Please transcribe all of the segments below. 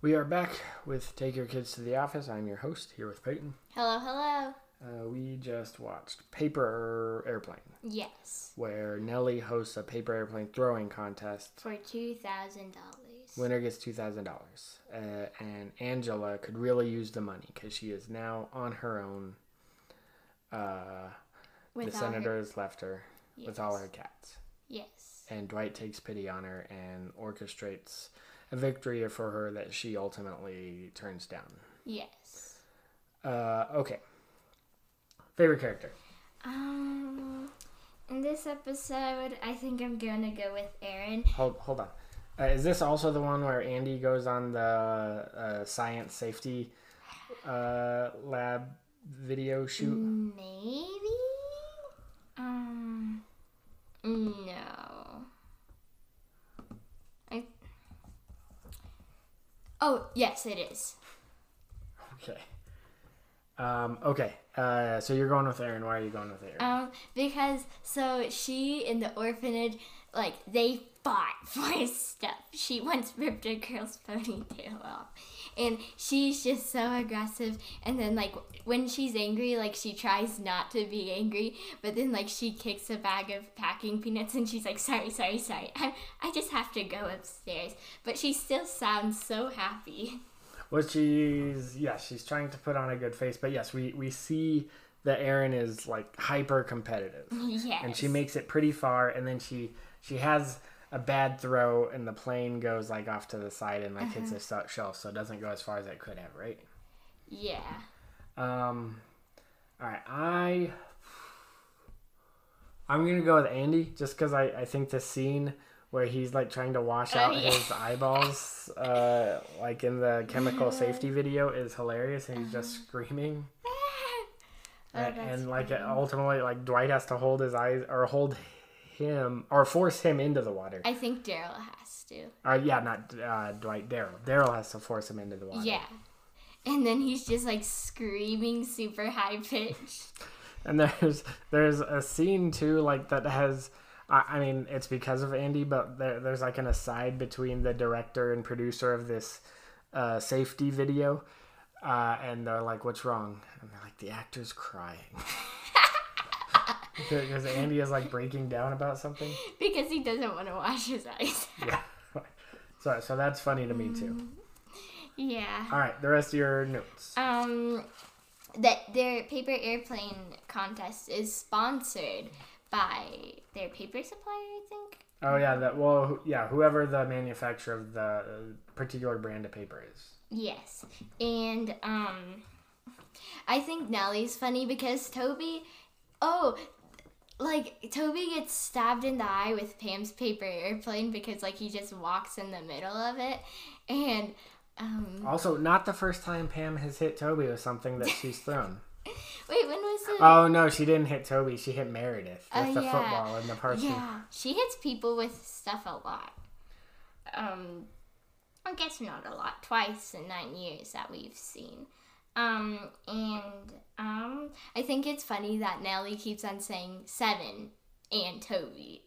We are back with Take Your Kids to the Office. I'm your host here with Peyton. Hello, hello. Uh, we just watched Paper Airplane, Yes, where Nellie hosts a paper airplane throwing contest. for two thousand dollars. Winner gets $2,000. Uh, and Angela could really use the money because she is now on her own. Uh, the senator has left her with all her cats. Yes. And Dwight takes pity on her and orchestrates a victory for her that she ultimately turns down. Yes. Uh, okay. Favorite character? Um, in this episode, I think I'm gonna go with Erin. Hold, hold on. Uh, is this also the one where Andy goes on the uh, science safety uh, lab video shoot? Maybe. Um. No. Oh yes, it is. Okay. Um, okay. Uh, so you're going with Erin. Why are you going with Erin? Um, because so she in the orphanage, like they fought for stuff. She once ripped a girl's ponytail off, and she's just so aggressive. And then like when she's angry, like she tries not to be angry, but then like she kicks a bag of packing peanuts, and she's like, "Sorry, sorry, sorry. I I just have to go upstairs." But she still sounds so happy. Well, she's yeah, she's trying to put on a good face, but yes, we we see that Erin is like hyper competitive, Yes. and she makes it pretty far, and then she she has a bad throw, and the plane goes like off to the side and like hits a shelf, so it doesn't go as far as it could have, right? Yeah. Um, all right, I I'm gonna go with Andy just because I I think the scene where he's like trying to wash Oh, out yeah. his eyeballs, uh, like in the chemical safety video, is hilarious, and he's just screaming. Oh, and, and like funny. ultimately like Dwight has to hold his eyes or hold him or force him into the water. I think Darryl has to. Or yeah, not uh, Dwight. Darryl. Darryl has to force him into the water. Yeah. And then he's just like screaming super high pitched. And there's there's a scene too like that has. I I mean, it's because of Andy, but there, there's like an aside between the director and producer of this uh, safety video, uh, and they're like, "What's wrong?" And they're like, "The actor's crying." Because Andy is like breaking down about something. because he doesn't want to wash his eyes. Yeah. So, so that's funny to me too. yeah. All right, the rest of your notes. Um that their paper airplane contest is sponsored by their paper supplier, I think. Oh yeah, that well, yeah, whoever the manufacturer of the uh, particular brand of paper is. Yes. And um I think Nellie's funny because Toby oh like Toby gets stabbed in the eye with Pam's paper airplane because like he just walks in the middle of it and um Also, not the first time Pam has hit Toby with something that she's thrown. wait when was it oh no, she didn't hit Toby. She hit Meredith with Oh, the yeah. football in the party. yeah she hits people with stuff a lot um I guess not a lot twice in nine years that we've seen um and um I think it's funny that Nellie keeps on saying seven and Toby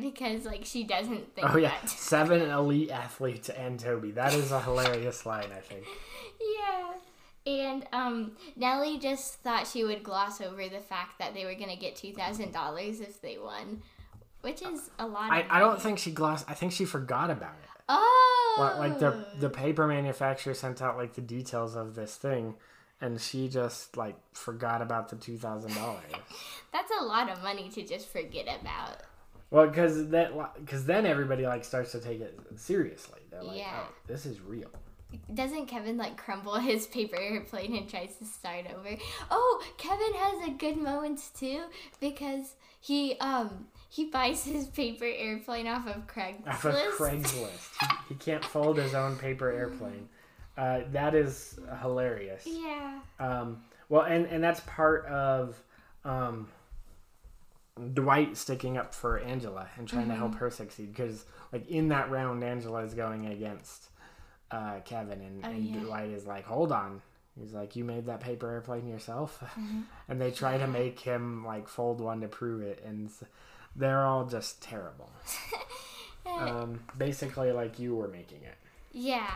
because like she doesn't think Oh yeah, that seven elite athletes and Toby. That is a hilarious line. I think. yeah and um, Nellie just thought she would gloss over the fact that they were gonna get two thousand dollars if they won, which is a lot. I, I don't think she glossed. I think she forgot about it. Oh, Well, like the the paper manufacturer sent out like the details of this thing, and she just like forgot about the two thousand dollars. That's a lot of money to just forget about. Well, because that because then everybody like starts to take it seriously. They're like, Yeah. oh, this is real. Doesn't Kevin like crumble his paper airplane and tries to start over? Oh, Kevin has a good moment too because he um he buys his paper airplane off of Craigslist. Off of Craigslist, he, he can't fold his own paper airplane. Uh, that is hilarious. Yeah. Um, well, and and that's part of um, Dwight sticking up for Angela and trying to help Mm-hmm. her succeed because, like, in that round, Angela is going against uh, Kevin, and, Oh, and yeah. Dwight is like, "Hold on." He's like, "You made that paper airplane yourself," Mm-hmm. and they try to make him like fold one to prove it, and they're all just terrible. Um, basically, like you were making it. Yeah.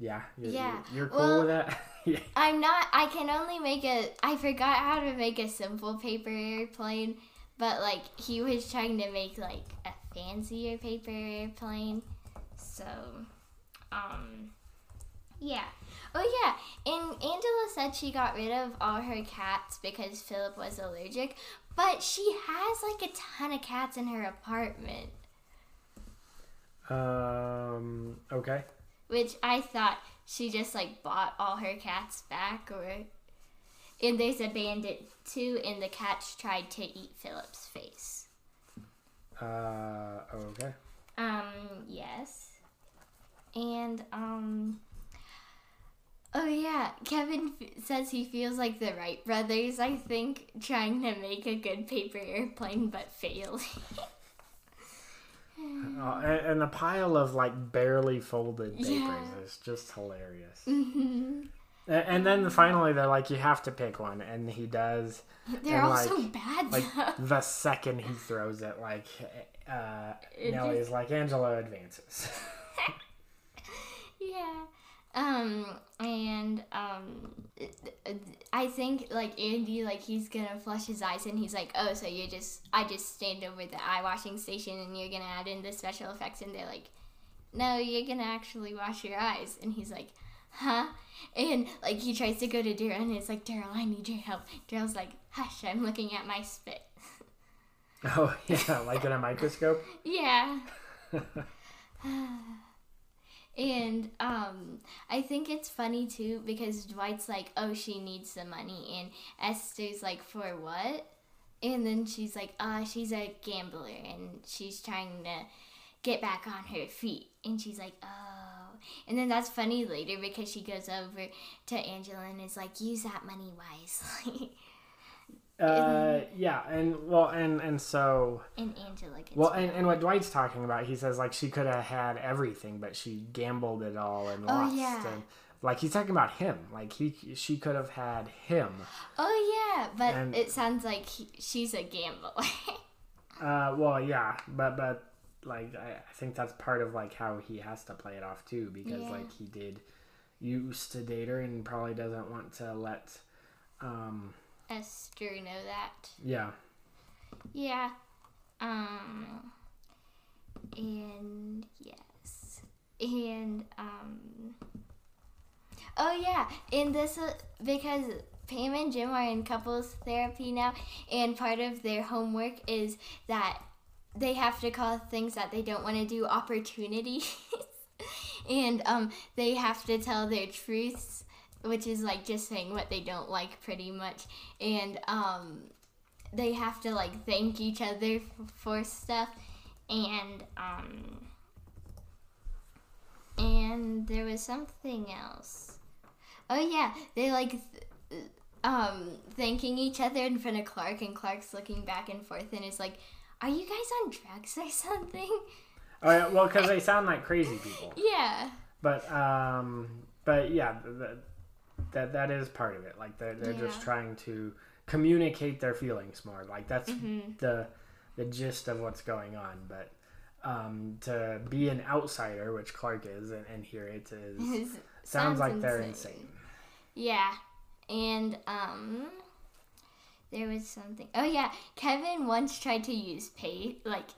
Yeah. You're, Yeah. You're, you're cool Well- with that. yeah. I'm not. I can only make a. I forgot how to make a simple paper airplane, but like he was trying to make like a fancier paper airplane. So, um, yeah. Oh yeah, and Angela said she got rid of all her cats because Phillip was allergic, but she has like a ton of cats in her apartment, Um. Okay. which I thought she just like bought all her cats back or and there's a bandit too and the cats tried to eat Phillip's face. Uh. Okay. And um Oh yeah, Kevin f- says he feels like the Wright brothers, I think, trying to make a good paper airplane but failing. Uh, and, and the pile of like barely folded papers Yeah. is just hilarious. Mhm. A- And then finally, they're like, "You have to pick one," and he does. They're And, all like- so bad Like though. the second he throws it, like uh, It Nellie just- like, "Angela advances." Yeah. Um and um I think like Andy like he's gonna flush his eyes and he's like, Oh, so you're just I just stand over the eye washing station and you're gonna add in the special effects and they're like, No, you're gonna actually wash your eyes and he's like, Huh? And like he tries to go to Darryl and it's like, Darryl, I need your help. Darryl's like, Hush, I'm looking at my spit. oh yeah, like in a microscope. Yeah. and um I think it's funny too because Dwight's like, "Oh, she needs the money." And Esther's like, "For what?" And then she's like, "Uh, she's a gambler and she's trying to get back on her feet." And she's like, "Oh." And then that's funny later because she goes over to Angela and is like, "Use that money wisely." Uh, yeah, and well, and and so and Angela gets well, and, and what Dwight's talking about, he says like she could have had everything, but she gambled it all and Oh, lost. yeah. And like he's talking about him, like he she could have had him. Oh yeah, but And- it sounds like he, she's a gambler. Uh, well, yeah, but but like I, I think that's part of like how he has to play it off too, because Yeah. like he did used to date her and probably doesn't want to let, um, Esther know that. yeah, Yeah. Um. And yes. And um. Oh yeah, and this uh, because Pam and Jim are in couples therapy now, and part of their homework is that they have to call things that they don't want to do opportunities, and um, they have to tell their truths, which is like just saying what they don't like, pretty much, and um, they have to like thank each other f- for stuff, and um, and there was something else. Oh yeah, they like. Th- um, thanking each other in front of Clark, and Clark's looking back and forth, and is like, "Are you guys on drugs or something?" oh yeah, well, because they sound like crazy people, Yeah, but um, but yeah, that that that is part of it. Like they're they're just trying to communicate their feelings more. Like that's Mm-hmm. the the gist of what's going on, but. Um, to be an outsider, which Clark is, and, and here it is, sounds like they're insane. Yeah, and um, there was something. Oh yeah, Kevin once tried to use pay like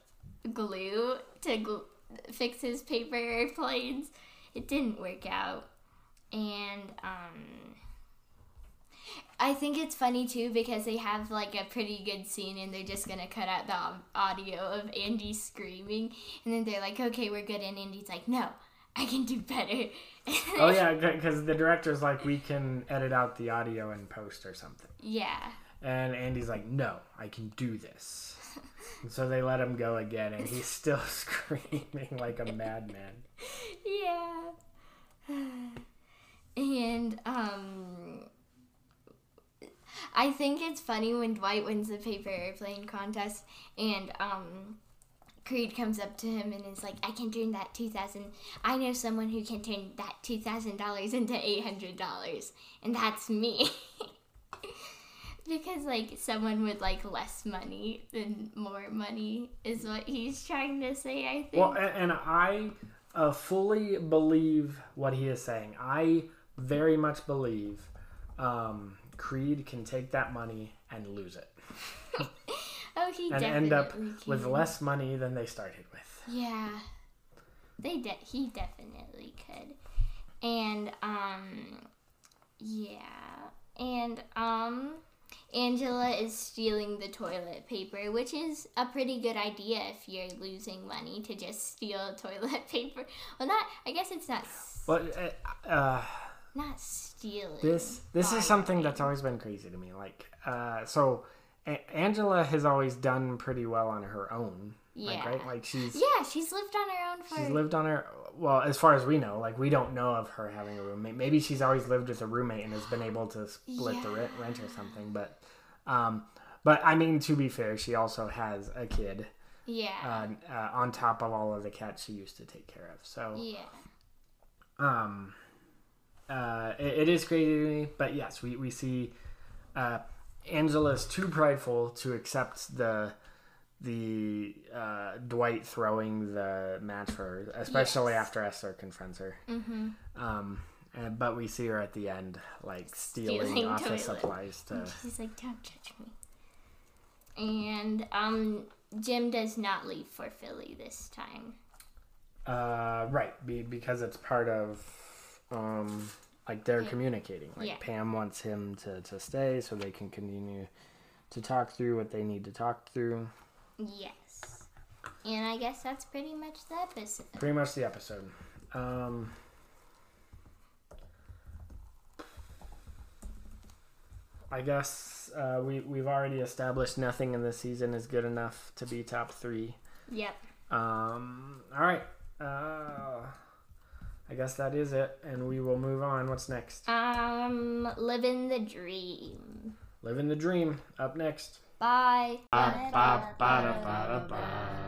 glue to gl- fix his paper airplanes. It didn't work out, and um. I think it's funny too because they have like a pretty good scene and they're just gonna cut out the audio of Andy screaming and then they're like, okay, we're good. And Andy's like, no, I can do better. Oh yeah, because the director's like, we can edit out the audio in post or something, yeah. and Andy's like, no, I can do this. And so they let him go again, and he's still screaming like a madman. Yeah. And um I think it's funny when Dwight wins the paper airplane contest and um Creed comes up to him and is like, I can turn that two thousand I know someone who can turn that two thousand dollars into eight hundred dollars and that's me. because like someone with like less money than more money is what he's trying to say. I think. Well, a- and I uh, fully believe what he is saying. I very much believe um, Creed can take that money and lose it, oh, he and definitely end up with less money than they started with. Yeah, they de- he definitely could, and um, yeah, and um, Angela is stealing the toilet paper, which is a pretty good idea if you're losing money to just steal toilet paper. Well, not I guess it's not uh, uh, not stealing. this this is something that's always been crazy to me. Like, uh, so a- Angela has always done pretty well on her own. Like, Yeah. right? Like she's Yeah, she's lived on her own for She's lived on her. Well, as far as we know, like we don't know of her having a roommate. Maybe she's always lived with a roommate and has been able to split the rent, rent or something. But, um, but I mean, to be fair, she also has a kid yeah. uh, uh, on top of all of the cats she used to take care of. So, yeah. um, uh, it, it is crazy to me. But yes, we we see uh, Angela's too prideful to accept the the uh, Dwight throwing the match for her, especially Yes. after Esther confronts her. Mhm. Um, and, but we see her at the end, like stealing, Stealing office supplies to. She's like, don't judge me. And um, Jim does not leave for Philly this time. Uh, right, be, because it's part of, um, like they're Yeah. communicating. Like Yeah. Pam wants him to, to stay so they can continue to talk through what they need to talk through. Yes. And I guess that's pretty much the episode. Pretty much the episode. Um, I guess uh, we we've already established nothing in this season is good enough to be top three. Yep. Um, all right. Uh, I guess that is it, and we will move on. What's next? Um, living the dream. Living the dream. Up next. Bye. Ba, ba, ba, da, ba, da, ba.